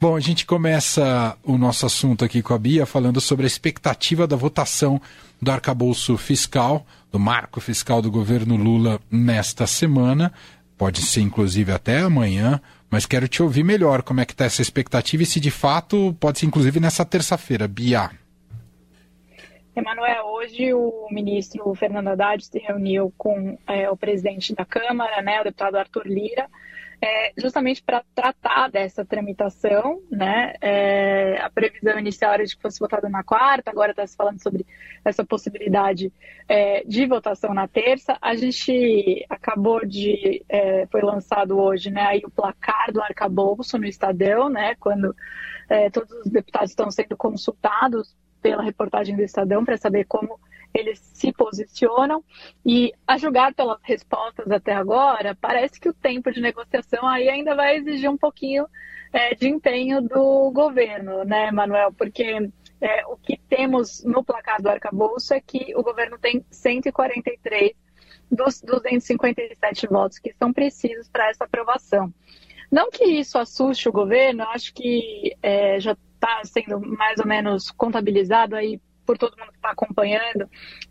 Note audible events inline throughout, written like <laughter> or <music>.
Bom, a gente começa o nosso assunto aqui com a Bia falando sobre a expectativa da votação do arcabouço fiscal, do marco fiscal do governo Lula nesta semana. Pode ser inclusive até amanhã, mas quero te ouvir melhor como é que está essa expectativa e se de fato pode ser inclusive nessa terça-feira. Bia. Emanuel, hoje o ministro Fernando Haddad se reuniu com é, o presidente da Câmara, né, o deputado Arthur Lira, é, justamente para tratar dessa tramitação, né? É, a previsão inicial era de que fosse votada na quarta, agora está se falando sobre essa possibilidade é, de votação na terça. A gente acabou de é, foi lançado hoje, né? Aí o placar do arcabouço no Estadão, né? Quando é, todos os deputados estão sendo consultados pela reportagem do Estadão para saber como eles se posicionam e a julgar pelas respostas até agora, parece que o tempo de negociação aí ainda vai exigir um pouquinho é, de empenho do governo, né, Manuel? Porque é, o que temos no placar do arcabouço é que o governo tem 143 dos 257 votos que são precisos para essa aprovação. Não que isso assuste o governo, acho que é, já está sendo mais ou menos contabilizado aí por todo mundo que está acompanhando,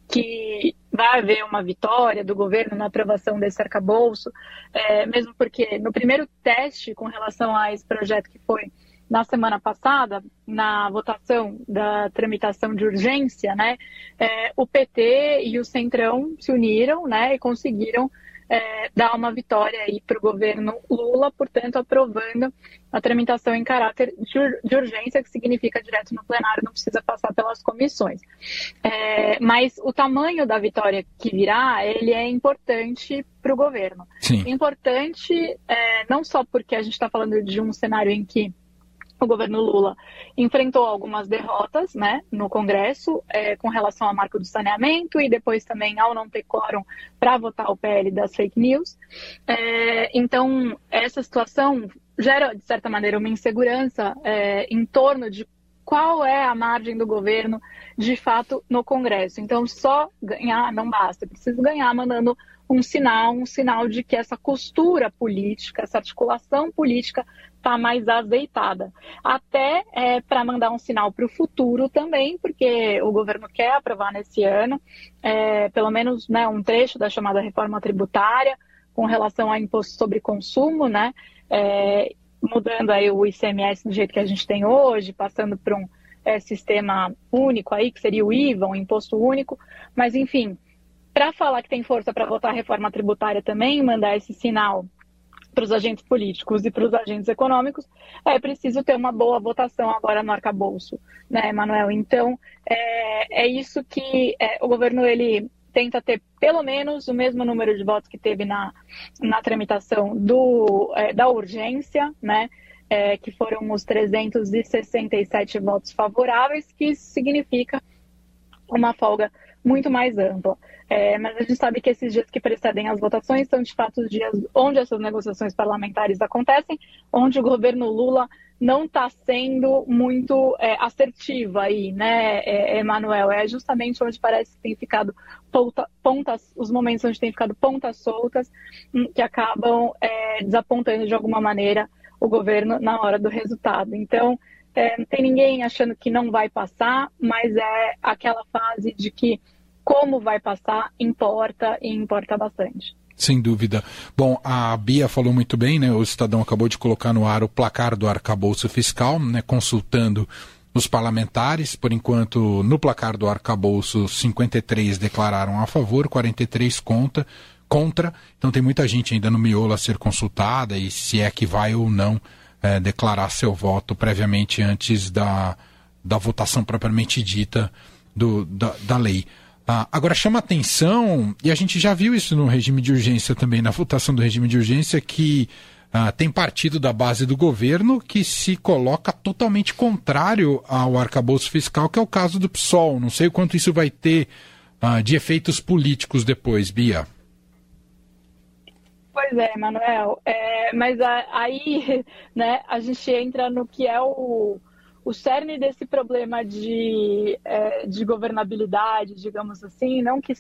que vai haver uma vitória do governo na aprovação desse arcabouço, é, mesmo porque no primeiro teste com relação a esse projeto que foi na semana passada, na votação da tramitação de urgência, né, é, o PT e o Centrão se uniram né, e conseguiram é, dar uma vitória aí para o governo Lula, portanto, aprovando a tramitação em caráter de, urgência, que significa direto no plenário, não precisa passar pelas comissões. É, mas o tamanho da vitória que virá, ele é importante para o governo. Sim. Importante é, não só porque a gente está falando de um cenário em que o governo Lula enfrentou algumas derrotas né, no Congresso é, com relação ao marco do saneamento e depois também ao não ter quórum para votar o PL das fake news. É, então, essa situação gera, de certa maneira, uma insegurança é, em torno de qual é a margem do governo de fato no Congresso. Então, só ganhar não basta, precisa ganhar mandando um sinal, um sinal de que essa costura política, essa articulação política está mais azeitada. Até é, para mandar um sinal para o futuro também, porque o governo quer aprovar nesse ano, é, pelo menos né, um trecho da chamada reforma tributária com relação ao imposto sobre consumo, né? É, mudando aí o ICMS do jeito que a gente tem hoje, passando para um é, sistema único aí, que seria o IVA, um imposto único, mas enfim, para falar que tem força para votar a reforma tributária também, mandar esse sinal para os agentes políticos e para os agentes econômicos, é preciso ter uma boa votação agora no arcabouço, né, Manuel? Então, é, é isso que é, o governo ele tenta ter pelo menos o mesmo número de votos que teve na, na tramitação do, é, da urgência, né? É, que foram os 367 votos favoráveis, que significa uma folga muito mais ampla. É, mas a gente sabe que esses dias que precedem as votações são de fato os dias onde essas negociações parlamentares acontecem, onde o governo Lula não está sendo muito é, assertiva aí, né, é, Emanuel? É justamente onde parece que tem ficado ponta, pontas, os momentos onde tem ficado pontas soltas, hum, que acabam é, desapontando de alguma maneira o governo na hora do resultado. Então, é, não tem ninguém achando que não vai passar, mas é aquela fase de que como vai passar importa e importa bastante. Sem dúvida. Bom, a Bia falou muito bem, né? O Estadão acabou de colocar no ar o placar do arcabouço fiscal, né? Consultando os parlamentares. Por enquanto, no placar do arcabouço, 53 declararam a favor, 43 contra. contra. Então tem muita gente ainda no miolo a ser consultada e se é que vai ou não é, declarar seu voto previamente antes da, da votação propriamente dita do, da, da lei. Ah, agora chama atenção, e a gente já viu isso no regime de urgência também, na votação do regime de urgência, que ah, tem partido da base do governo que se coloca totalmente contrário ao arcabouço fiscal, que é o caso do PSOL. Não sei o quanto isso vai ter ah, de efeitos políticos depois, Bia. Pois é, Manuel. É, mas aí <laughs> né, a gente entra no que é o, o cerne desse problema de, é, de governabilidade, digamos assim, não que,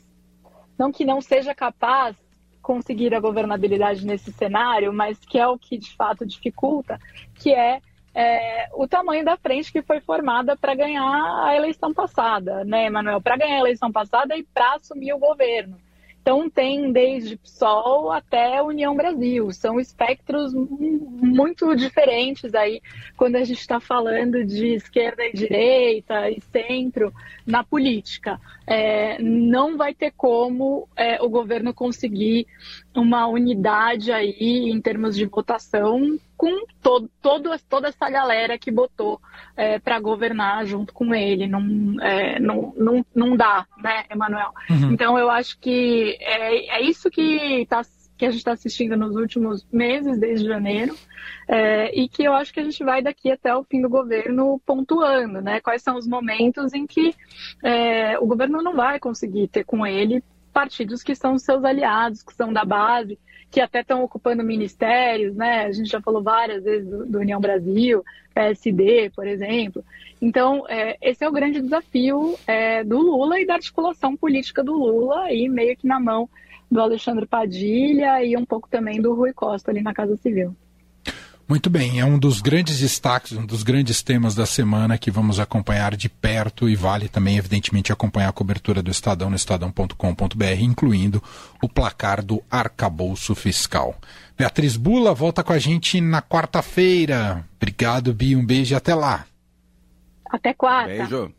não que não seja capaz conseguir a governabilidade nesse cenário, mas que é o que de fato dificulta, que é, é, o tamanho da frente que foi formada para ganhar a eleição passada, né, Emanuel? Para ganhar a eleição passada e para assumir o governo. Então tem desde PSOL até União Brasil. São espectros muito diferentes aí quando a gente está falando de esquerda e direita e centro na política. É, não vai ter como é, o governo conseguir uma unidade aí em termos de votação com todo, todo, toda essa galera que botou é, para governar junto com ele. Não, é, não, não, não dá, né, Emanuel? Uhum. Então eu acho que é, é isso que, tá, que a gente está assistindo nos últimos meses, desde janeiro, é, e que eu acho que a gente vai daqui até o fim do governo pontuando, né? Quais são os momentos em que é, o governo não vai conseguir ter com ele partidos que são seus aliados, que são da base, que até estão ocupando ministérios, né? A gente já falou várias vezes do, do União Brasil, PSD, por exemplo. Então, é, esse é o grande desafio é, do Lula e da articulação política do Lula, aí meio que na mão do Alexandre Padilha e um pouco também do Rui Costa ali na Casa Civil. Muito bem, é um dos grandes destaques, um dos grandes temas da semana que vamos acompanhar de perto e vale também, evidentemente, acompanhar a cobertura do Estadão no estadão.com.br, incluindo o placar do arcabouço fiscal. Beatriz Bula volta com a gente na quarta-feira. Obrigado, Bi, um beijo e até lá. Até quarta. Beijo.